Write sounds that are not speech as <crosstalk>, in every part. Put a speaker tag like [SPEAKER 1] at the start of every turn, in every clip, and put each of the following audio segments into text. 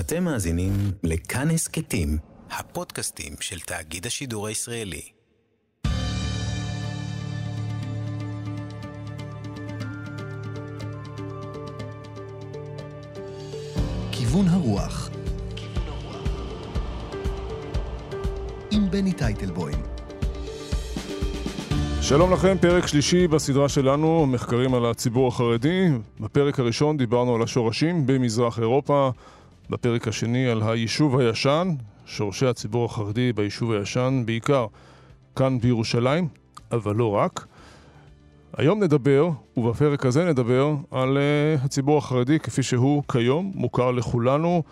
[SPEAKER 1] אתם מאזינים לכאן הסכתים, הפודקאסטים של תאגיד השידור הישראלי.
[SPEAKER 2] כיוון הרוח עם בני טייטלבוים
[SPEAKER 3] שלום לכם, פרק שלישי בסדרה שלנו, מחקרים על הציבור החרדי. בפרק הראשון דיברנו על השורשים במזרח אירופה, בפרק השני על היישוב הישן, שורשי הציבור החרדי ביישוב הישן, בעיקר כאן בירושלים, אבל לא רק. היום נדבר, ובפרק הזה נדבר, על uh, הציבור החרדי כפי שהוא כיום, מוכר לכולנו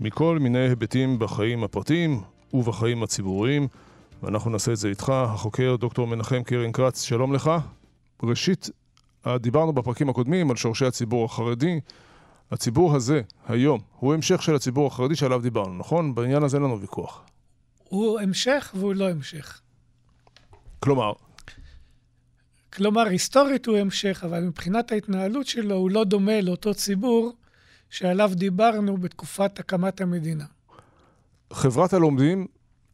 [SPEAKER 3] מכל מיני היבטים בחיים הפרטיים ובחיים הציבוריים. ואנחנו נעשה את זה איתך, החוקר דוקטור מנחם קרן כץ, שלום לך. ראשית, דיברנו בפרקים הקודמים על שורשי הציבור החרדי. הציבור הזה, היום, הוא המשך של הציבור החרדי שעליו דיברנו, נכון? בעניין הזה אין לנו ויכוח.
[SPEAKER 4] הוא המשך והוא לא המשך.
[SPEAKER 3] כלומר?
[SPEAKER 4] כלומר, היסטורית הוא המשך, אבל מבחינת ההתנהלות שלו הוא לא דומה לאותו ציבור שעליו דיברנו בתקופת הקמת המדינה.
[SPEAKER 3] חברת הלומדים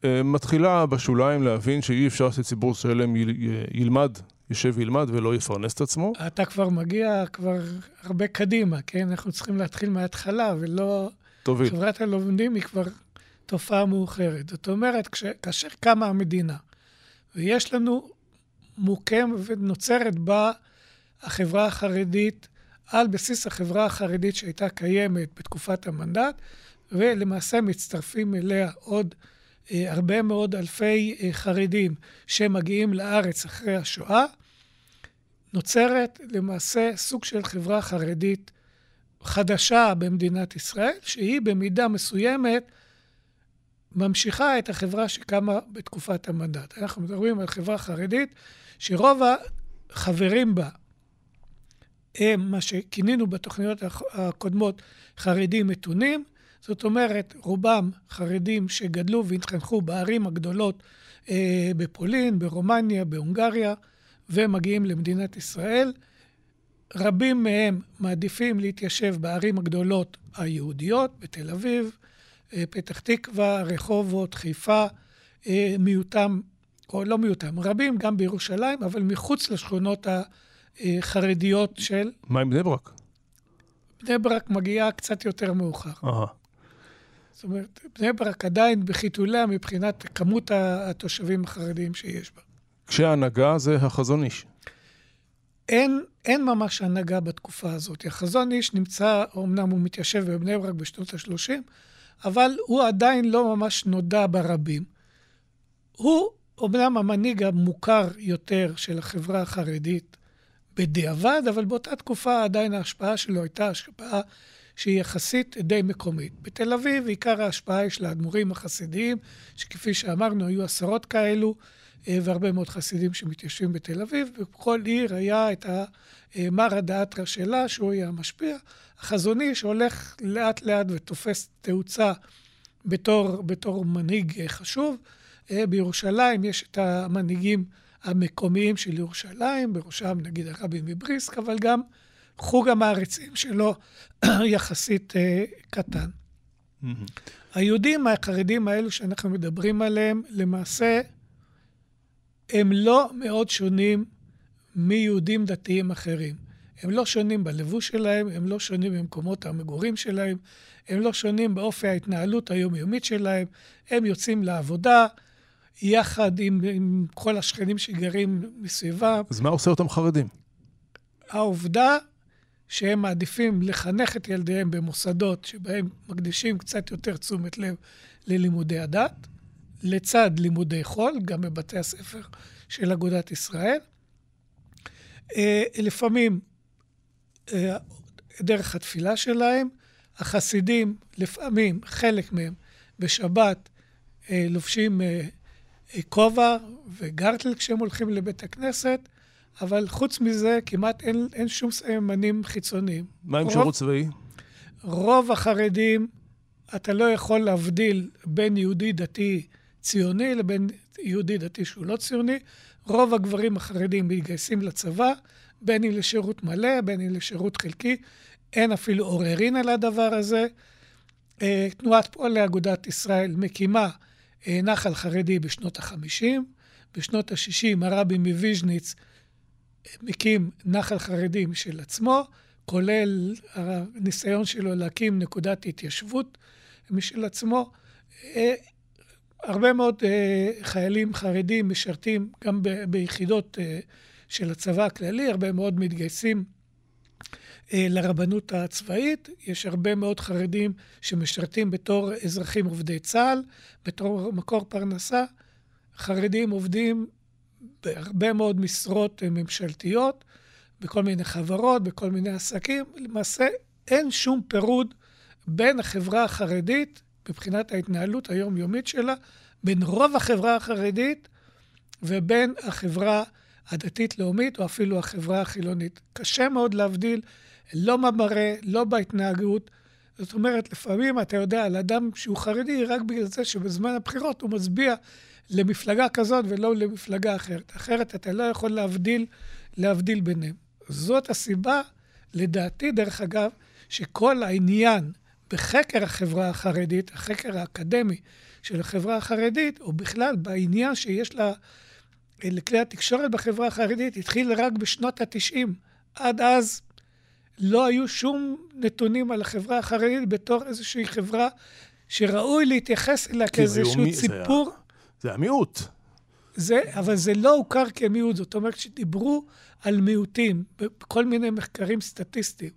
[SPEAKER 3] אה, מתחילה בשוליים להבין שאי אפשר שציבור שלם ילמד, יושב וילמד ולא יפרנס את עצמו.
[SPEAKER 4] אתה כבר מגיע כבר הרבה קדימה, כן? אנחנו צריכים להתחיל מההתחלה ולא...
[SPEAKER 3] תוביל.
[SPEAKER 4] חברת הלומדים היא כבר תופעה מאוחרת. זאת אומרת, כש... כאשר קמה המדינה, ויש לנו מוקם ונוצרת בה החברה החרדית, על בסיס החברה החרדית שהייתה קיימת בתקופת המנדט, ולמעשה מצטרפים אליה עוד הרבה מאוד אלפי אה, חרדים שמגיעים לארץ אחרי השואה, נוצרת למעשה סוג של חברה חרדית חדשה במדינת ישראל, שהיא במידה מסוימת ממשיכה את החברה שקמה בתקופת המנדט. אנחנו מדברים על חברה חרדית שרוב החברים בה הם מה שכינינו בתוכניות הקודמות חרדים מתונים, זאת אומרת, רובם חרדים שגדלו והתחנכו בערים הגדולות אה, בפולין, ברומניה, בהונגריה, ומגיעים למדינת ישראל. רבים מהם מעדיפים להתיישב בערים הגדולות היהודיות, בתל אביב, אה, פתח תקווה, רחובות, חיפה, אה, מיעוטם, או לא מיעוטם, רבים גם בירושלים, אבל מחוץ לשכונות החרדיות של...
[SPEAKER 3] מה עם בני ברק?
[SPEAKER 4] בני ברק מגיעה קצת יותר מאוחר.
[SPEAKER 3] אהה.
[SPEAKER 4] זאת אומרת, בני ברק עדיין בחיתוליה מבחינת כמות התושבים החרדיים שיש בה.
[SPEAKER 3] כשההנהגה זה החזון איש.
[SPEAKER 4] אין, אין ממש הנהגה בתקופה הזאת. החזון איש נמצא, אמנם הוא מתיישב בבני ברק בשנות ה-30, אבל הוא עדיין לא ממש נודע ברבים. הוא אמנם המנהיג המוכר יותר של החברה החרדית בדיעבד, אבל באותה תקופה עדיין ההשפעה שלו הייתה השפעה שהיא יחסית די מקומית. בתל אביב עיקר ההשפעה היא של האדמו"רים החסידיים, שכפי שאמרנו היו עשרות כאלו, אה, והרבה מאוד חסידים שמתיישבים בתל אביב. בכל עיר היה את המרא דאתרא שלה, שהוא היה המשפיע. החזוני שהולך לאט לאט ותופס תאוצה בתור, בתור מנהיג אה, חשוב. אה, בירושלים יש את המנהיגים המקומיים של ירושלים, בראשם נגיד הרבי מבריסק, אבל גם חוג המעריצים שלו <clears throat> יחסית uh, קטן. היהודים החרדים האלו שאנחנו מדברים עליהם, למעשה, הם לא מאוד שונים מיהודים דתיים אחרים. הם לא שונים בלבוש שלהם, הם לא שונים במקומות המגורים שלהם, הם לא שונים באופי ההתנהלות היומיומית שלהם, הם יוצאים לעבודה יחד עם, עם כל השכנים שגרים מסביבם.
[SPEAKER 3] אז מה עושה אותם חרדים?
[SPEAKER 4] העובדה שהם מעדיפים לחנך את ילדיהם במוסדות שבהם מקדישים קצת יותר תשומת לב ללימודי הדת, לצד לימודי חול, גם בבתי הספר של אגודת ישראל. אה, לפעמים אה, דרך התפילה שלהם, החסידים, לפעמים, חלק מהם, בשבת אה, לובשים כובע וגרטל כשהם הולכים לבית הכנסת, אבל חוץ מזה, כמעט אין, אין שום סממנים חיצוניים.
[SPEAKER 3] מה עם שירות צבאי?
[SPEAKER 4] רוב החרדים, אתה לא יכול להבדיל בין יהודי דתי ציוני לבין יהודי דתי שהוא לא ציוני. רוב הגברים החרדים מתגייסים לצבא, בין אם לשירות מלא, בין אם לשירות חלקי. אין אפילו עוררין על הדבר הזה. אה, תנועת פועלי אגודת ישראל מקימה אה, נחל חרדי בשנות ה-50. בשנות ה-60 הרבי מוויז'ניץ מקים נחל חרדי משל עצמו, כולל הניסיון שלו להקים נקודת התיישבות משל עצמו. הרבה מאוד חיילים חרדים משרתים גם ביחידות של הצבא הכללי, הרבה מאוד מתגייסים אה, לרבנות הצבאית. יש הרבה מאוד חרדים שמשרתים בתור אזרחים עובדי צה"ל, בתור מקור פרנסה. חרדים עובדים בהרבה מאוד משרות אה, ממשלתיות, בכל מיני חברות, בכל מיני עסקים. למעשה, אין שום פירוד בין החברה החרדית, מבחינת ההתנהלות היומיומית שלה, בין רוב החברה החרדית ובין החברה הדתית-לאומית, או אפילו החברה החילונית. קשה מאוד להבדיל לא במראה, לא בהתנהגות. זאת אומרת, לפעמים אתה יודע על אדם שהוא חרדי רק בגלל זה שבזמן הבחירות הוא מצביע למפלגה כזאת ולא למפלגה אחרת. אחרת אתה לא יכול להבדיל, להבדיל ביניהם. זאת הסיבה, לדעתי, דרך אגב, שכל העניין בחקר החברה החרדית, החקר האקדמי של החברה החרדית, או בכלל בעניין שיש לה, לכלי התקשורת בחברה החרדית, התחיל רק בשנות ה-90. עד אז לא היו שום נתונים על החברה החרדית בתור איזושהי חברה שראוי להתייחס אליה כאיזשהו ציפור.
[SPEAKER 3] זה המיעוט.
[SPEAKER 4] זה, אבל זה לא הוכר כמיעוט. זאת אומרת, כשדיברו על מיעוטים בכל מיני מחקרים סטטיסטיים,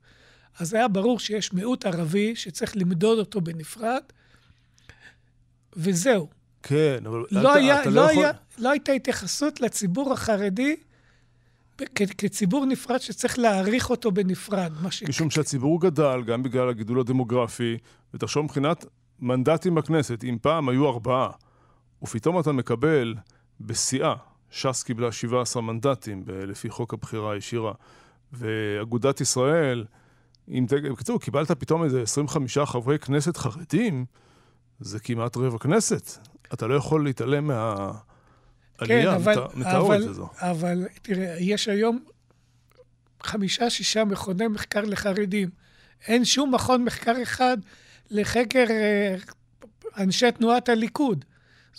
[SPEAKER 4] אז היה ברור שיש מיעוט ערבי שצריך למדוד אותו בנפרד, וזהו.
[SPEAKER 3] כן, אבל
[SPEAKER 4] לא אתה, היה, אתה לא, לא, יכול... היה, לא הייתה התייחסות לציבור החרדי כציבור נפרד שצריך להעריך אותו בנפרד.
[SPEAKER 3] ש... משום שהציבור גדל, גם בגלל הגידול הדמוגרפי, ותחשוב מבחינת מנדטים בכנסת, אם פעם היו ארבעה, ופתאום אתה מקבל בשיאה, ש"ס קיבלה 17 מנדטים לפי חוק הבחירה הישירה, ואגודת ישראל, אם ת... בקיצור, קיבלת פתאום איזה 25 חברי כנסת חרדים, זה כמעט רבע כנסת. אתה לא יכול להתעלם מה...
[SPEAKER 4] כן, אבל, אבל, אבל תראה, יש היום חמישה-שישה מכוני מחקר לחרדים. אין שום מכון מחקר אחד לחקר אה, אנשי תנועת הליכוד.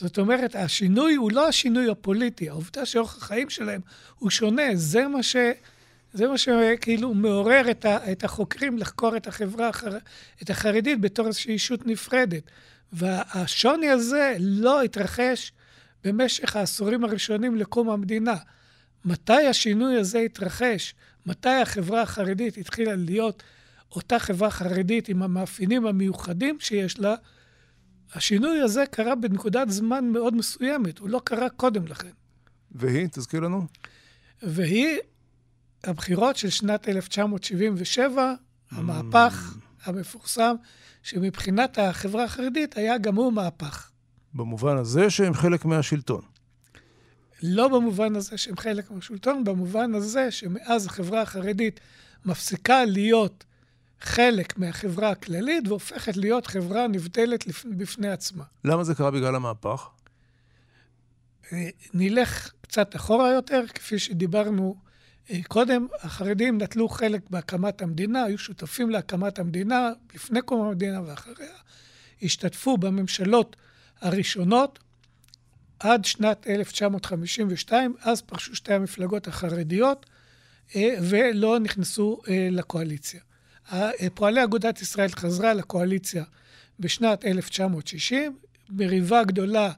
[SPEAKER 4] זאת אומרת, השינוי הוא לא השינוי הפוליטי, העובדה שאורח החיים שלהם הוא שונה, זה מה ש... זה מה שכאילו מעורר את, ה, את החוקרים לחקור את החברה, החר, את החרדית בתור איזושהי אישות נפרדת. והשוני הזה לא התרחש במשך העשורים הראשונים לקום המדינה. מתי השינוי הזה התרחש? מתי החברה החרדית התחילה להיות אותה חברה חרדית עם המאפיינים המיוחדים שיש לה? השינוי הזה קרה בנקודת זמן מאוד מסוימת, הוא לא קרה קודם לכן.
[SPEAKER 3] והיא, תזכיר לנו.
[SPEAKER 4] והיא הבחירות של שנת 1977, המהפך mm. המפורסם, שמבחינת החברה החרדית היה גם הוא מהפך.
[SPEAKER 3] במובן הזה שהם חלק מהשלטון.
[SPEAKER 4] לא במובן הזה שהם חלק מהשלטון, במובן הזה שמאז החברה החרדית מפסיקה להיות חלק מהחברה הכללית והופכת להיות חברה נבדלת בפני עצמה.
[SPEAKER 3] למה זה קרה בגלל המהפך?
[SPEAKER 4] אה, נלך קצת אחורה יותר, כפי שדיברנו אה, קודם, החרדים נטלו חלק בהקמת המדינה, היו שותפים להקמת המדינה לפני קום המדינה ואחריה, השתתפו בממשלות הראשונות עד שנת 1952, אז פרשו שתי המפלגות החרדיות אה, ולא נכנסו לקואליציה. אה, פועלי אגודת ישראל חזרה לקואליציה בשנת 1960, מריבה גדולה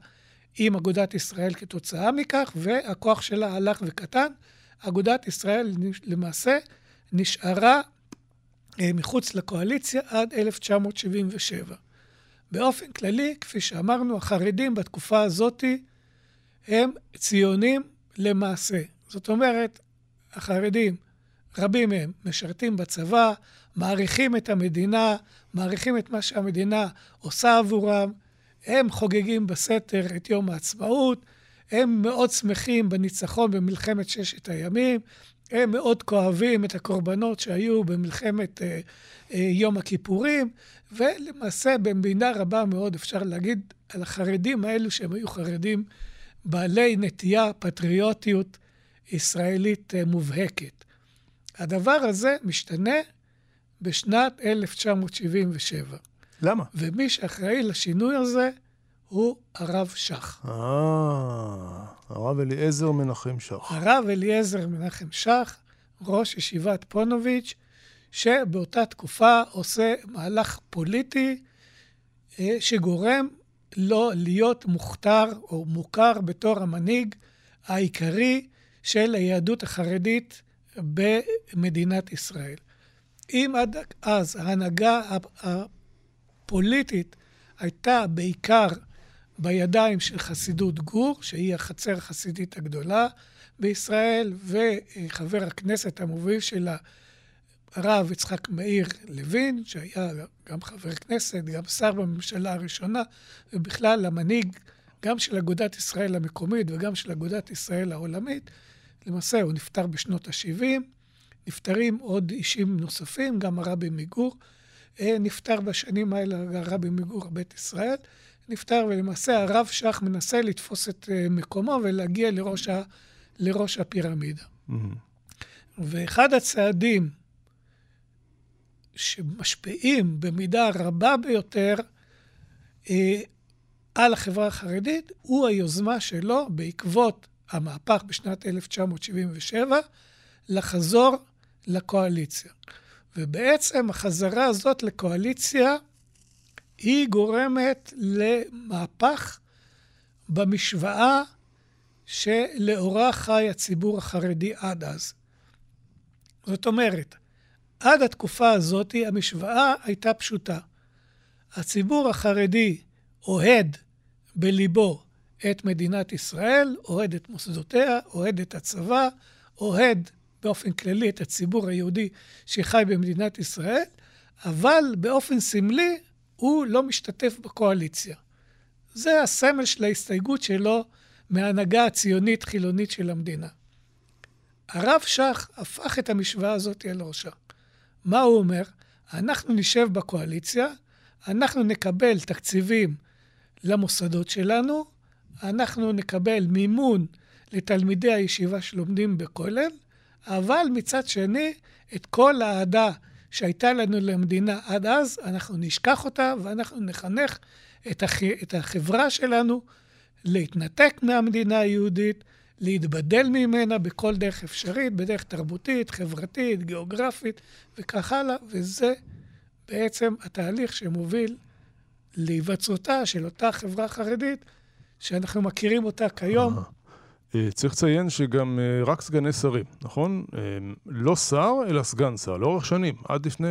[SPEAKER 4] עם אגודת ישראל כתוצאה מכך, והכוח שלה הלך וקטן. אגודת ישראל למעשה נשארה מחוץ לקואליציה עד 1977. באופן כללי, כפי שאמרנו, החרדים בתקופה הזאת הם ציונים למעשה. זאת אומרת, החרדים, רבים מהם, משרתים בצבא, מעריכים את המדינה, מעריכים את מה שהמדינה עושה עבורם, הם חוגגים בסתר את יום העצמאות, הם מאוד שמחים בניצחון במלחמת ששת הימים, הם מאוד כואבים את הקורבנות שהיו במלחמת אה, אה, יום הכיפורים, ולמעשה במידה רבה מאוד אפשר להגיד על החרדים האלו שהם היו חרדים בעלי נטייה, פטריוטיות ישראלית אה, מובהקת. הדבר הזה משתנה בשנת 1977.
[SPEAKER 3] למה?
[SPEAKER 4] ומי שאחראי לשינוי הזה הוא הרב שך.
[SPEAKER 3] אה, הרב אליעזר מנחם שך.
[SPEAKER 4] הרב אליעזר מנחם שך, ראש ישיבת פונוביץ', שבאותה תקופה עושה מהלך פוליטי אה, שגורם לו להיות מוכתר או מוכר בתור המנהיג העיקרי של היהדות החרדית במדינת ישראל. אם עד אז ההנהגה הפוליטית הייתה בעיקר בידיים של חסידות גור, שהיא החצר החסידית הגדולה בישראל, וחבר הכנסת המוביל שלה, הרב יצחק מאיר לוין, שהיה גם חבר כנסת, גם שר בממשלה הראשונה, ובכלל המנהיג גם של אגודת ישראל המקומית וגם של אגודת ישראל העולמית. למעשה הוא נפטר בשנות ה-70, נפטרים עוד אישים נוספים, גם הרבי מגור אה, נפטר בשנים האלה, הרבי מגור בית ישראל. נפטר, ולמעשה הרב שך מנסה לתפוס את אה, מקומו ולהגיע לראש, ה, לראש הפירמידה. Mm-hmm. ואחד הצעדים שמשפיעים במידה רבה ביותר אה, על החברה החרדית, הוא היוזמה שלו בעקבות המהפך בשנת 1977, לחזור לקואליציה. ובעצם החזרה הזאת לקואליציה היא גורמת למהפך במשוואה שלאורה חי הציבור החרדי עד אז. זאת אומרת, עד התקופה הזאת המשוואה הייתה פשוטה. הציבור החרדי אוהד בליבו את מדינת ישראל, אוהד את מוסדותיה, אוהד את הצבא, אוהד באופן כללי את הציבור היהודי שחי במדינת ישראל, אבל באופן סמלי הוא לא משתתף בקואליציה. זה הסמל של ההסתייגות שלו מההנהגה הציונית-חילונית של המדינה. הרב שך הפך את המשוואה הזאת על ראשה. מה הוא אומר? אנחנו נשב בקואליציה, אנחנו נקבל תקציבים למוסדות שלנו, אנחנו נקבל מימון לתלמידי הישיבה שלומדים בכולל, אבל מצד שני, את כל האהדה שהייתה לנו למדינה עד אז, אנחנו נשכח אותה ואנחנו נחנך את, הח... את החברה שלנו להתנתק מהמדינה היהודית, להתבדל ממנה בכל דרך אפשרית, בדרך תרבותית, חברתית, גיאוגרפית וכך הלאה, וזה בעצם התהליך שמוביל להיווצרותה של אותה חברה חרדית שאנחנו מכירים אותה כיום.
[SPEAKER 3] אה, צריך לציין שגם אה, רק סגני שרים, נכון? אה, לא שר, אלא סגן שר, לאורך שנים, עד לפני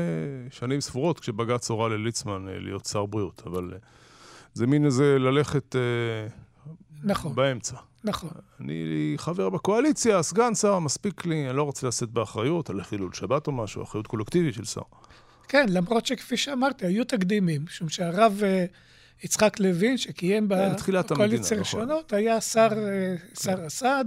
[SPEAKER 3] שנים ספורות, כשבג"ץ הורה לליצמן להיות שר בריאות, אבל זה מין איזה ללכת
[SPEAKER 4] נכון.
[SPEAKER 3] באמצע.
[SPEAKER 4] נכון.
[SPEAKER 3] אני חבר בקואליציה, סגן שר, מספיק לי, אני לא רוצה לשאת באחריות על חילול שבת או משהו, אחריות קולקטיבית של שר.
[SPEAKER 4] כן, למרות שכפי שאמרתי, היו תקדימים, משום שהרב יצחק לוין, שקיים
[SPEAKER 3] כן,
[SPEAKER 4] בקואליציה הראשונות, היה שר, אה, שר הסעד,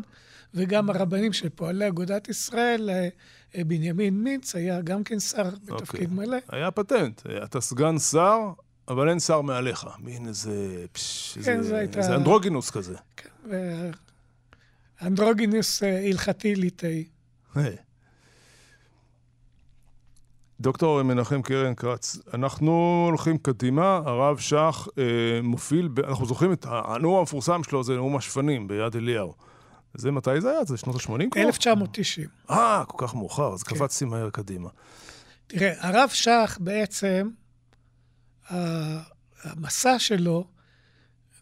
[SPEAKER 4] וגם הרבנים של פועלי אגודת ישראל, אה, אה, בנימין מינץ, היה גם כן שר בתפקיד okay. אוקיי. מלא.
[SPEAKER 3] היה פטנט, אתה סגן שר, אבל אין שר מעליך. מין איזה... פש, כן, איזה, הייתה... איזה אנדרוגינוס כזה.
[SPEAKER 4] כן, אנדרוגינוס הלכתי ליטאי. Hey.
[SPEAKER 3] דוקטור מנחם קרן כץ, אנחנו הולכים קדימה, הרב שך אה, מוביל, ב... אנחנו זוכרים את הנאום המפורסם שלו, זה נאום השפנים ביד אליהו. זה מתי זה היה? זה שנות ה-80 כבר?
[SPEAKER 4] 1990.
[SPEAKER 3] אה, כל כך מאוחר, אז כן. קפצתי מהר קדימה.
[SPEAKER 4] תראה, הרב שך בעצם, המסע שלו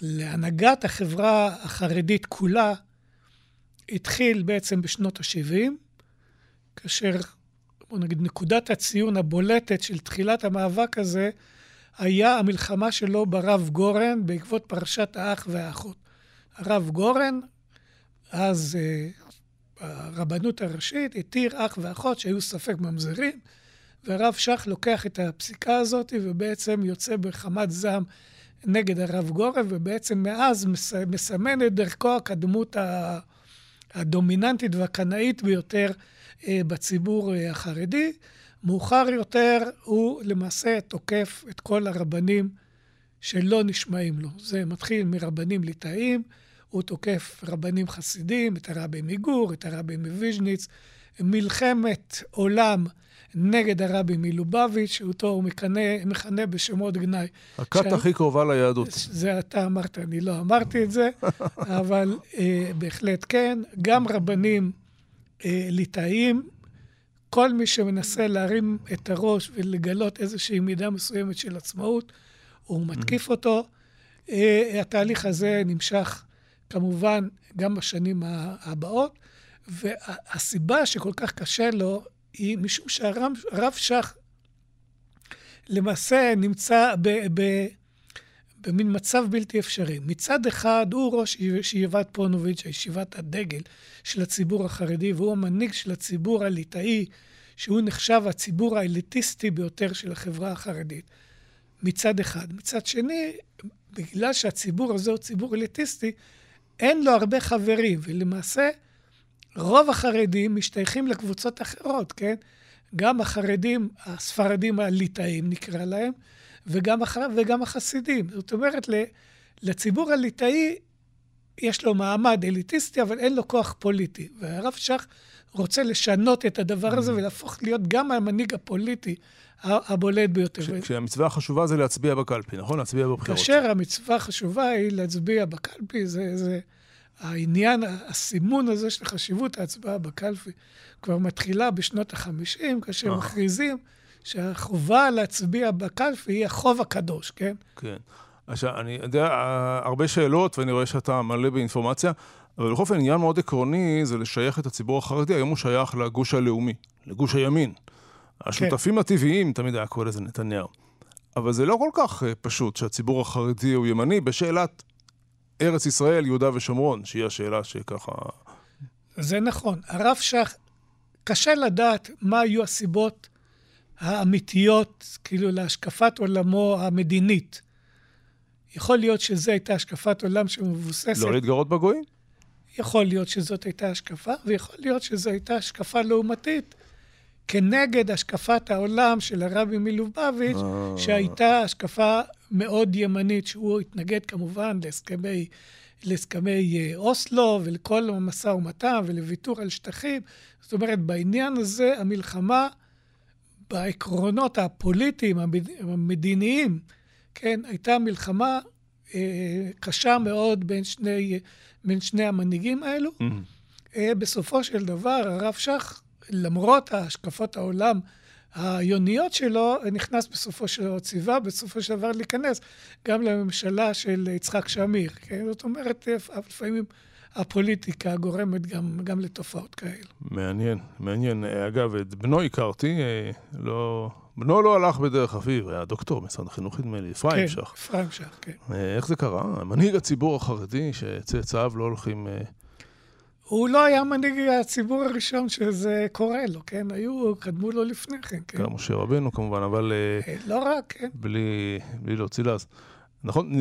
[SPEAKER 4] להנהגת החברה החרדית כולה התחיל בעצם בשנות ה-70, כאשר בוא נגיד, נקודת הציון הבולטת של תחילת המאבק הזה, היה המלחמה שלו ברב גורן בעקבות פרשת האח והאחות. הרב גורן, אז אה, הרבנות הראשית, התיר אח ואחות שהיו ספק ממזרים, והרב שך לוקח את הפסיקה הזאת ובעצם יוצא בחמת זעם נגד הרב גורן, ובעצם מאז מסמן את דרכו כדמות הדומיננטית והקנאית ביותר בציבור אה, החרדי. מאוחר יותר הוא למעשה תוקף את כל הרבנים שלא נשמעים לו. זה מתחיל מרבנים ליטאים, הוא תוקף רבנים חסידים, את הרבי מגור, את הרבי מוויז'ניץ, מלחמת עולם נגד הרבי מלובביץ', שאותו הוא מכנה, מכנה בשמות גנאי.
[SPEAKER 3] הכת שה... הכי קרובה ליהדות.
[SPEAKER 4] זה אתה אמרת, אני לא אמרתי את זה, <laughs> אבל אה, בהחלט כן. גם רבנים אה, ליטאיים, כל מי שמנסה להרים את הראש ולגלות איזושהי מידה מסוימת של עצמאות, הוא מתקיף mm-hmm. אותו. אה, התהליך הזה נמשך כמובן גם בשנים הבאות, והסיבה שכל כך קשה לו היא משום שהרב שך למעשה נמצא ב, ב, במין מצב בלתי אפשרי. מצד אחד, הוא ראש ישיבת פונוביץ', ישיבת הדגל של הציבור החרדי, והוא המנהיג של הציבור הליטאי, שהוא נחשב הציבור האליטיסטי ביותר של החברה החרדית. מצד אחד. מצד שני, בגלל שהציבור הזה הוא ציבור אליטיסטי, אין לו הרבה חברים, ולמעשה רוב החרדים משתייכים לקבוצות אחרות, כן? גם החרדים, הספרדים הליטאים נקרא להם, וגם, הח... וגם החסידים. זאת אומרת, לציבור הליטאי יש לו מעמד אליטיסטי, אבל אין לו כוח פוליטי. והרב שך רוצה לשנות את הדבר הזה ולהפוך להיות גם המנהיג הפוליטי הבולט ביותר.
[SPEAKER 3] כשהמצווה החשובה זה להצביע בקלפי, נכון? להצביע בבחירות.
[SPEAKER 4] כאשר המצווה החשובה היא להצביע בקלפי, זה, זה העניין, הסימון הזה של חשיבות ההצבעה בקלפי כבר מתחילה בשנות ה-50, כאשר אה. מכריזים שהחובה להצביע בקלפי היא החוב הקדוש, כן?
[SPEAKER 3] כן. עכשיו, אני יודע, הרבה שאלות, ואני רואה שאתה מלא באינפורמציה, אבל בכל אופן, עניין מאוד עקרוני זה לשייך את הציבור החרדי, היום הוא שייך לגוש הלאומי, לגוש הימין. השותפים כן. הטבעיים, תמיד היה קורא לזה נתניהו. אבל זה לא כל כך אה, פשוט שהציבור החרדי הוא ימני בשאלת ארץ ישראל, יהודה ושומרון, שהיא השאלה שככה...
[SPEAKER 4] זה נכון. הרב שך, קשה לדעת מה היו הסיבות האמיתיות, כאילו, להשקפת עולמו המדינית. יכול להיות שזו הייתה השקפת עולם שמבוססת...
[SPEAKER 3] לא להתגרות בגויים?
[SPEAKER 4] יכול להיות שזאת הייתה השקפה, ויכול להיות שזו הייתה השקפה לעומתית כנגד השקפת העולם של הרבי מלובביץ', אה. שהייתה השקפה מאוד ימנית, שהוא התנגד כמובן להסכמי, להסכמי אה, אוסלו ולכל המשא ומתן ולוויתור על שטחים. זאת אומרת, בעניין הזה המלחמה בעקרונות הפוליטיים, המדיניים, כן, הייתה מלחמה אה, קשה מאוד בין שני, בין שני המנהיגים האלו. Mm-hmm. אה, בסופו של דבר, הרב שך למרות השקפות העולם היוניות שלו, נכנס בסופו של דבר, ציווה בסופו של דבר להיכנס גם לממשלה של יצחק שמיר. כן? זאת אומרת, לפעמים הפוליטיקה גורמת גם, גם לתופעות כאלה.
[SPEAKER 3] מעניין, מעניין. אגב, את בנו הכרתי, אה, לא... בנו לא הלך בדרך אביו, היה דוקטור במשרד החינוך, נדמה לי, אפרים
[SPEAKER 4] כן,
[SPEAKER 3] שח.
[SPEAKER 4] כן, אפרים שח, כן.
[SPEAKER 3] אה, איך זה קרה? מנהיג הציבור החרדי, שצאצאיו לא הולכים אה,
[SPEAKER 4] הוא לא היה מנהיג הציבור הראשון שזה קורה לו, כן? היו, קדמו לו לפני כן, כן.
[SPEAKER 3] גם משה רבנו כמובן, אבל...
[SPEAKER 4] אה, לא רק, כן.
[SPEAKER 3] בלי, בלי להוציא לעז. נכון?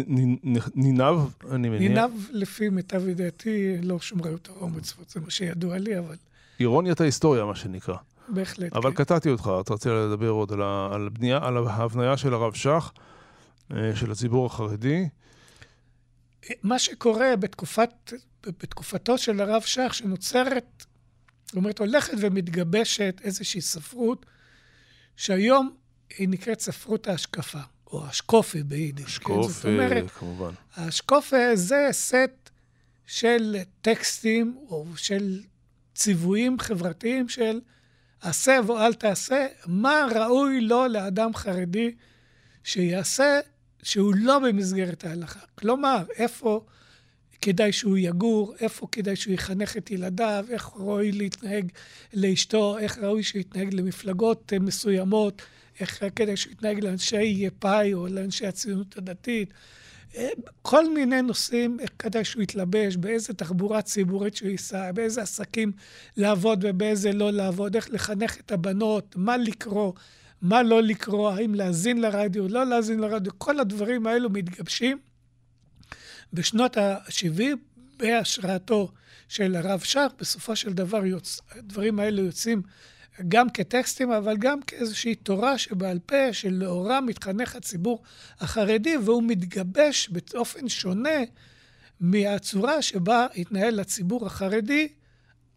[SPEAKER 3] נינב, אני מניח.
[SPEAKER 4] נינב, לפי מיטב ידיעתי, לא שומרי אותו או מצוות, זה מה שידוע לי, אבל...
[SPEAKER 3] אירוניית ההיסטוריה, מה שנקרא.
[SPEAKER 4] בהחלט,
[SPEAKER 3] אבל כן. קטעתי אותך, אתה רוצה לדבר עוד על, על, בנייה, על ההבניה של הרב שך, אה, של הציבור החרדי.
[SPEAKER 4] מה שקורה בתקופת, בתקופתו של הרב שך, שנוצרת, זאת אומרת, הולכת ומתגבשת איזושהי ספרות, שהיום היא נקראת ספרות ההשקפה, או השקופה ביידיש.
[SPEAKER 3] השקופה, כן? זאת אומרת, כמובן.
[SPEAKER 4] השקופה זה סט של טקסטים, או של ציוויים חברתיים של עשה ואל תעשה, מה ראוי לו לאדם חרדי שיעשה שהוא לא במסגרת ההלכה. כלומר, איפה כדאי שהוא יגור, איפה כדאי שהוא יחנך את ילדיו, איך ראוי להתנהג לאשתו, איך ראוי שהוא יתנהג למפלגות מסוימות, איך כדאי שהוא יתנהג לאנשי פאי או לאנשי הציונות הדתית. כל מיני נושאים, איך כדאי שהוא יתלבש, באיזה תחבורה ציבורית שהוא ייסע, באיזה עסקים לעבוד ובאיזה לא לעבוד, איך לחנך את הבנות, מה לקרוא, מה לא לקרוא, האם להאזין לרדיו, לא להאזין לרדיו, כל הדברים האלו מתגבשים בשנות ה-70 בהשראתו של הרב שך. בסופו של דבר יוצ... הדברים האלו יוצאים גם כטקסטים, אבל גם כאיזושהי תורה שבעל פה, שלאורה מתחנך הציבור החרדי, והוא מתגבש באופן שונה מהצורה שבה התנהל הציבור החרדי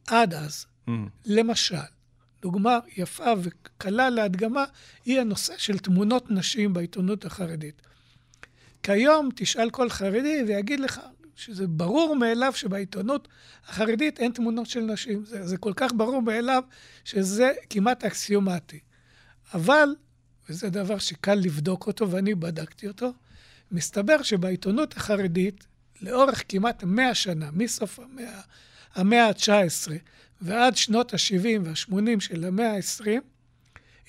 [SPEAKER 4] עד אז.
[SPEAKER 3] Mm.
[SPEAKER 4] למשל, דוגמה יפה וקלה להדגמה היא הנושא של תמונות נשים בעיתונות החרדית. כיום תשאל כל חרדי ויגיד לך שזה ברור מאליו שבעיתונות החרדית אין תמונות של נשים. זה, זה כל כך ברור מאליו שזה כמעט אקסיומטי. אבל, וזה דבר שקל לבדוק אותו ואני בדקתי אותו, מסתבר שבעיתונות החרדית, לאורך כמעט 100 שנה, מסוף המאה, המאה ה-19 ועד שנות ה-70 וה-80 של המאה ה-20,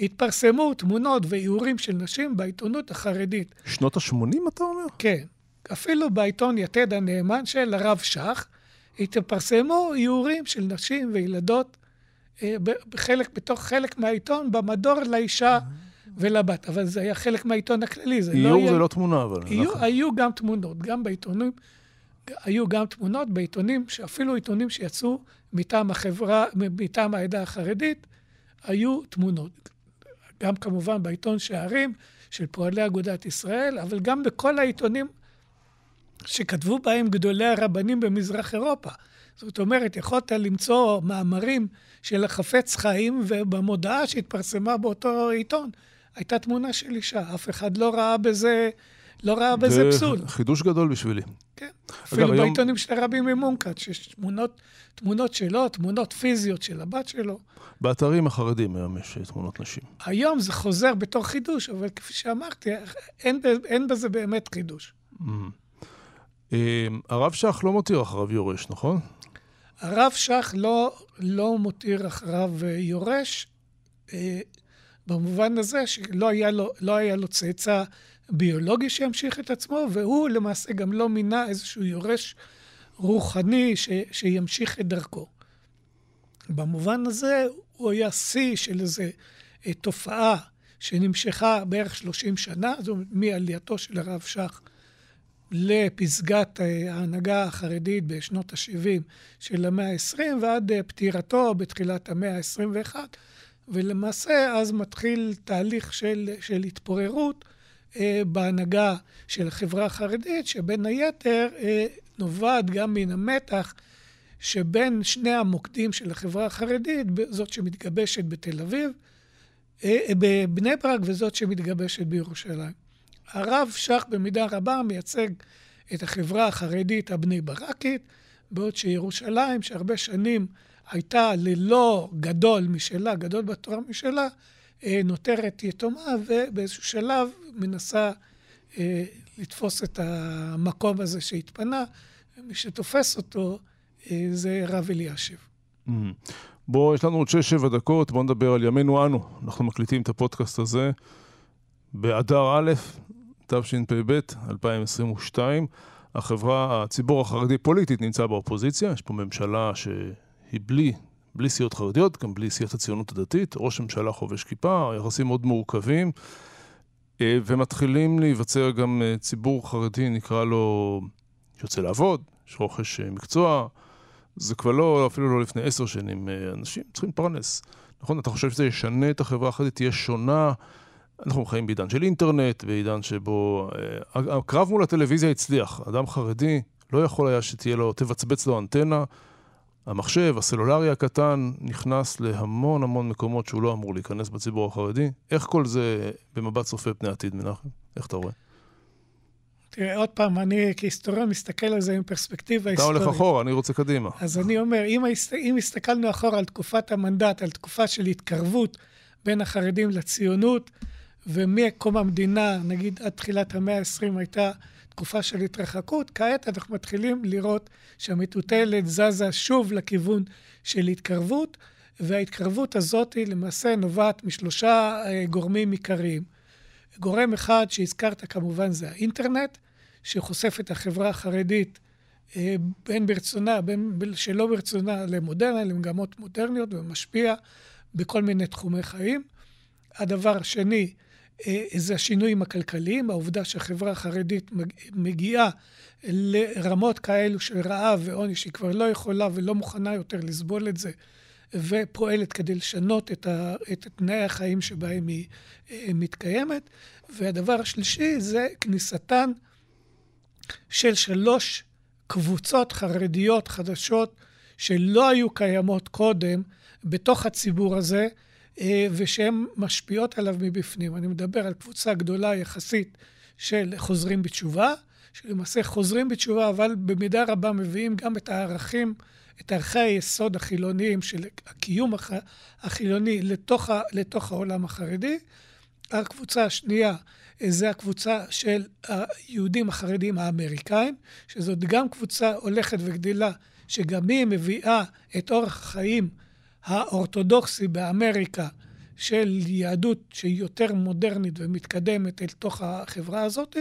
[SPEAKER 4] התפרסמו תמונות ואיורים של נשים בעיתונות החרדית.
[SPEAKER 3] שנות ה-80 אתה אומר?
[SPEAKER 4] כן. אפילו בעיתון יתד הנאמן של הרב שך, התפרסמו איורים של נשים וילדות אה, בחלק, בתוך חלק מהעיתון, במדור לאישה ולבת. אבל זה היה חלק מהעיתון הכללי. זה
[SPEAKER 3] איור
[SPEAKER 4] לא היה...
[SPEAKER 3] זה לא תמונה, אבל...
[SPEAKER 4] היו,
[SPEAKER 3] נכון.
[SPEAKER 4] היו גם תמונות, גם בעיתונים, היו גם תמונות בעיתונים, אפילו עיתונים שיצאו מטעם החברה, מטעם העדה החרדית, היו תמונות. גם כמובן בעיתון שערים של פועלי אגודת ישראל, אבל גם בכל העיתונים שכתבו בהם גדולי הרבנים במזרח אירופה. זאת אומרת, יכולת למצוא מאמרים של החפץ חיים, ובמודעה שהתפרסמה באותו עיתון הייתה תמונה של אישה. אף אחד לא ראה בזה, לא ראה בזה
[SPEAKER 3] זה
[SPEAKER 4] פסול.
[SPEAKER 3] חידוש גדול בשבילי.
[SPEAKER 4] כן. אפילו
[SPEAKER 3] היום-
[SPEAKER 4] בעיתונים של רבי ממונקת, שיש תמונות, תמונות שלו, תמונות פיזיות של הבת שלו.
[SPEAKER 3] באתרים החרדים היום יש אה, תמונות נשים.
[SPEAKER 4] היום זה חוזר בתור חידוש, אבל כפי שאמרתי, אין, אין בזה באמת חידוש.
[SPEAKER 3] אה, הרב שך לא מותיר אחריו יורש, נכון?
[SPEAKER 4] הרב שך לא, לא מותיר אחריו אה, יורש, במובן הזה שלא היה לו, לא היה לו צאצא ביולוגי שימשיך את עצמו, והוא למעשה גם לא מינה איזשהו יורש רוחני ש, שימשיך את דרכו. במובן הזה הוא היה שיא של איזו אה, תופעה שנמשכה בערך 30 שנה, אומרת, מעלייתו של הרב שך לפסגת אה, ההנהגה החרדית בשנות ה-70 של המאה ה-20 ועד אה, פטירתו בתחילת המאה ה-21. ולמעשה אז מתחיל תהליך של, של התפוררות בהנהגה של החברה החרדית, שבין היתר אה, נובעת גם מן המתח שבין שני המוקדים של החברה החרדית, זאת שמתגבשת בתל אביב, אה, בבני ברק וזאת שמתגבשת בירושלים. הרב שך במידה רבה מייצג את החברה החרדית הבני ברקית, בעוד שירושלים, שהרבה שנים הייתה ללא גדול משלה, גדול בתורה משלה, אה, נותרת יתומה, ובאיזשהו שלב מנסה אה, לתפוס את המקום הזה שהתפנה. מי שתופס אותו אה, זה רב אלישיב.
[SPEAKER 3] בוא, יש לנו עוד 6-7 דקות, בוא נדבר על ימינו אנו. אנחנו מקליטים את הפודקאסט הזה באדר א', תשפ"ב, 2022. החברה, הציבור החרדי פוליטית נמצא באופוזיציה, יש פה ממשלה שהיא בלי, בלי סיעות חרדיות, גם בלי סיעת הציונות הדתית, ראש הממשלה חובש כיפה, יחסים מאוד מורכבים, אה, ומתחילים להיווצר גם אה, ציבור חרדי, נקרא לו, שיוצא לעבוד, יש רוכש אה, מקצוע, זה כבר לא, אפילו לא לפני עשר שנים, אנשים צריכים להתפרנס. נכון? אתה חושב שזה ישנה את החברה החרדית, תהיה שונה? אנחנו חיים בעידן של אינטרנט, בעידן שבו... הקרב מול הטלוויזיה הצליח. אדם חרדי לא יכול היה שתהיה לו, תבצבץ לו אנטנה. המחשב, הסלולרי הקטן, נכנס להמון המון מקומות שהוא לא אמור להיכנס בציבור החרדי. איך כל זה במבט צופה פני עתיד, מנחם? איך אתה רואה?
[SPEAKER 4] תראה, עוד פעם, אני כהיסטוריון מסתכל על זה עם פרספקטיבה
[SPEAKER 3] אתה
[SPEAKER 4] היסטורית.
[SPEAKER 3] הולך אחורה, אני רוצה קדימה.
[SPEAKER 4] אז אני אומר, אם. אם הסתכלנו אחורה על תקופת המנדט, על תקופה של התקרבות בין החרדים לציונות, ומקום המדינה, נגיד עד תחילת המאה ה-20 הייתה תקופה של התרחקות, כעת אנחנו מתחילים לראות שהמטוטלת זזה שוב לכיוון של התקרבות, וההתקרבות הזאת היא למעשה נובעת משלושה אה, גורמים עיקריים. גורם אחד שהזכרת כמובן זה האינטרנט, שחושף את החברה החרדית אה, בין ברצונה, בין שלא ברצונה למודרנה, למגמות מודרניות, ומשפיע בכל מיני תחומי חיים. הדבר השני, זה השינויים הכלכליים, העובדה שהחברה החרדית מגיעה לרמות כאלו של רעב ועוני, שהיא כבר לא יכולה ולא מוכנה יותר לסבול את זה, ופועלת כדי לשנות את, ה, את תנאי החיים שבהם היא אה, מתקיימת. והדבר השלישי זה כניסתן של שלוש קבוצות חרדיות חדשות שלא היו קיימות קודם בתוך הציבור הזה, ושהן משפיעות עליו מבפנים. אני מדבר על קבוצה גדולה יחסית של חוזרים בתשובה, שלמעשה חוזרים בתשובה, אבל במידה רבה מביאים גם את הערכים, את ערכי היסוד החילוניים של הקיום החילוני לתוך, ה, לתוך העולם החרדי. הקבוצה השנייה זה הקבוצה של היהודים החרדים האמריקאים, שזאת גם קבוצה הולכת וגדילה, שגם היא מביאה את אורח החיים האורתודוקסי באמריקה של יהדות שהיא יותר מודרנית ומתקדמת אל תוך החברה הזאת,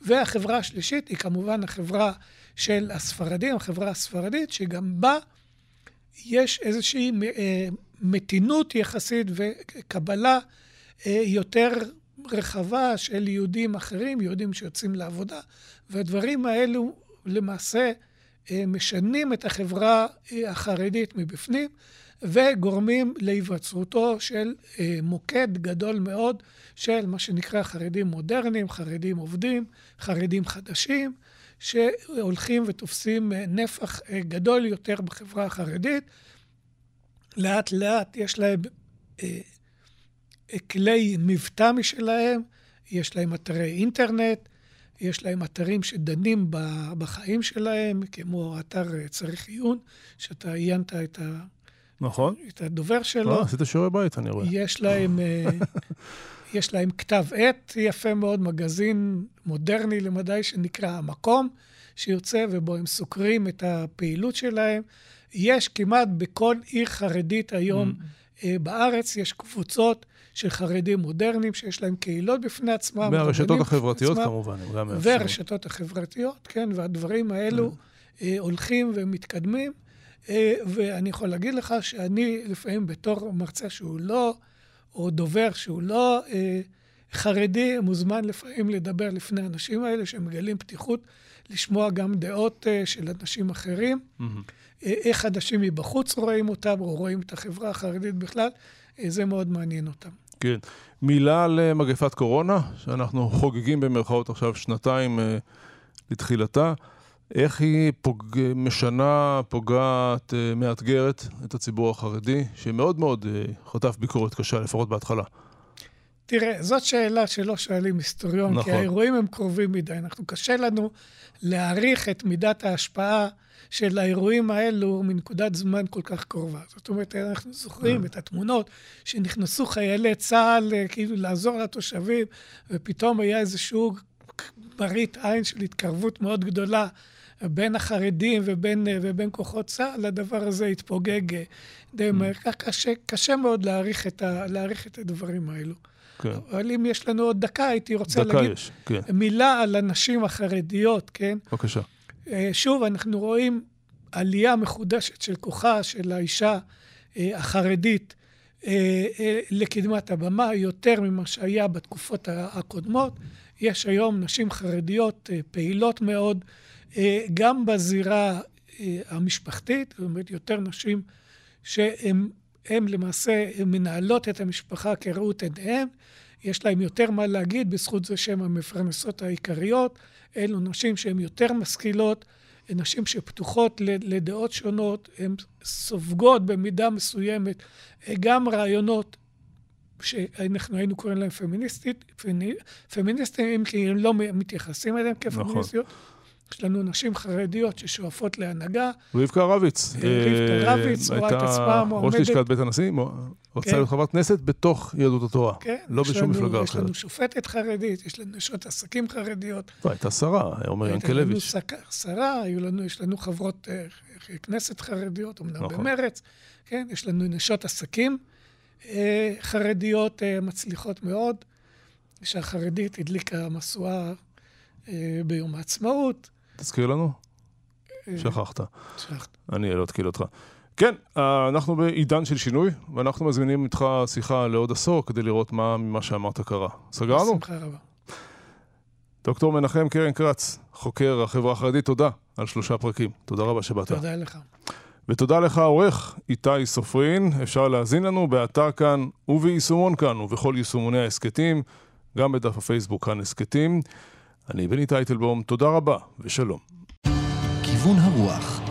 [SPEAKER 4] והחברה השלישית היא כמובן החברה של הספרדים, החברה הספרדית, שגם בה יש איזושהי אה, מתינות יחסית וקבלה אה, יותר רחבה של יהודים אחרים, יהודים שיוצאים לעבודה, והדברים האלו למעשה אה, משנים את החברה החרדית מבפנים. וגורמים להיווצרותו של אה, מוקד גדול מאוד של מה שנקרא חרדים מודרניים, חרדים עובדים, חרדים חדשים, שהולכים ותופסים אה, נפח אה, גדול יותר בחברה החרדית. לאט לאט יש להם אה, כלי מבטא משלהם, יש להם אתרי אינטרנט, יש להם אתרים שדנים בחיים שלהם, כמו אתר צריך עיון, שאתה עיינת את ה...
[SPEAKER 3] נכון.
[SPEAKER 4] את הדובר שלו.
[SPEAKER 3] לא, עשית שיעורי בית, אני רואה.
[SPEAKER 4] יש להם, אה, <laughs> יש להם כתב עת יפה מאוד, מגזין מודרני למדי שנקרא המקום, שיוצא ובו הם סוקרים את הפעילות שלהם. יש כמעט בכל עיר חרדית היום mm. אה, בארץ, יש קבוצות של חרדים מודרניים שיש להם קהילות בפני עצמם.
[SPEAKER 3] והרשתות החברתיות עצמם, כמובן, הם גם
[SPEAKER 4] מאפשרים. והרשתות החברתיות, כן, והדברים האלו mm. הולכים ומתקדמים. אה, ואני יכול להגיד לך שאני לפעמים בתור מרצה שהוא לא, או דובר שהוא לא אה, חרדי, מוזמן לפעמים לדבר לפני האנשים האלה, שמגלים פתיחות לשמוע גם דעות אה, של אנשים אחרים. Mm-hmm. איך אנשים מבחוץ רואים אותם, או רואים את החברה החרדית בכלל, זה מאוד מעניין אותם.
[SPEAKER 3] כן. מילה על מגפת קורונה, שאנחנו חוגגים במרכאות עכשיו שנתיים לתחילתה. איך היא פוג... משנה, פוגעת, אה, מאתגרת את הציבור החרדי, שמאוד מאוד אה, חטף ביקורת קשה, לפחות בהתחלה?
[SPEAKER 4] תראה, זאת שאלה שלא שואלים היסטוריון, נכון. כי האירועים הם קרובים מדי. אנחנו, קשה לנו להעריך את מידת ההשפעה של האירועים האלו מנקודת זמן כל כך קרובה. זאת אומרת, אנחנו זוכרים אה. את התמונות שנכנסו חיילי צה"ל כאילו לעזור לתושבים, ופתאום היה איזשהו מראית עין של התקרבות מאוד גדולה בין החרדים ובין, ובין כוחות צה"ל, הדבר הזה התפוגג די מהר. Mm. קשה, קשה מאוד להעריך את, ה, להעריך את הדברים האלו. כן. אבל אם יש לנו עוד דקה, הייתי רוצה דקה להגיד יש, כן. מילה על הנשים החרדיות, כן?
[SPEAKER 3] בבקשה.
[SPEAKER 4] אה, שוב, אנחנו רואים עלייה מחודשת של כוחה של האישה אה, החרדית אה, לקדמת הבמה, יותר ממה שהיה בתקופות הקודמות. יש היום נשים חרדיות פעילות מאוד, אה, גם בזירה אה, המשפחתית, זאת אומרת, יותר נשים שהן למעשה מנהלות את המשפחה כראות עיניהן, יש להן יותר מה להגיד בזכות זה שהן המפרנסות העיקריות. אלו נשים שהן יותר משכילות, נשים שפתוחות לדעות שונות, הן סופגות במידה מסוימת אה, גם רעיונות שאנחנו היינו קוראים להם פמיניסטית, פמיניסטים, כי הם לא מתייחסים אליהם כפמיניסטיות. נכון. יש לנו נשים חרדיות ששואפות להנהגה.
[SPEAKER 3] רבקה רביץ.
[SPEAKER 4] רבקה אה, רביץ רואה את עצמה
[SPEAKER 3] מועמדת. ראש לשכת בית הנשיא, רוצה כן. להיות חברת כנסת בתוך יהדות התורה. כן. לא בשום מפלגה אחרת.
[SPEAKER 4] יש לנו שופטת חרדית, יש לנו נשות עסקים חרדיות.
[SPEAKER 3] לא, הייתה שרה, עומר ינקלביץ'.
[SPEAKER 4] הייתה לנו שרה, היו לנו, יש לנו חברות אה, כנסת חרדיות, אמנם נכון. במרץ. כן, יש לנו נשות עסקים אה, חרדיות מצליחות מאוד. אישה חרדית הדליקה משואה ביום העצמאות.
[SPEAKER 3] תזכיר לנו. אה, שכחת.
[SPEAKER 4] שכחת.
[SPEAKER 3] אני לא אתקיל אותך. כן, אה, אנחנו בעידן של שינוי, ואנחנו מזמינים איתך שיחה לעוד עשור כדי לראות מה ממה שאמרת קרה. סגרנו?
[SPEAKER 4] בשמחה רבה.
[SPEAKER 3] דוקטור מנחם קרן כץ, חוקר החברה החרדית, תודה על שלושה פרקים. תודה רבה שבאת.
[SPEAKER 4] תודה לך.
[SPEAKER 3] ותודה לך, העורך איתי סופרין. אפשר להאזין לנו באתר כאן וביישומון כאן ובכל יישומוני ההסכתים, גם בדף הפייסבוק כאן הסכתים. אני בני טייטלבום, תודה רבה ושלום. כיוון הרוח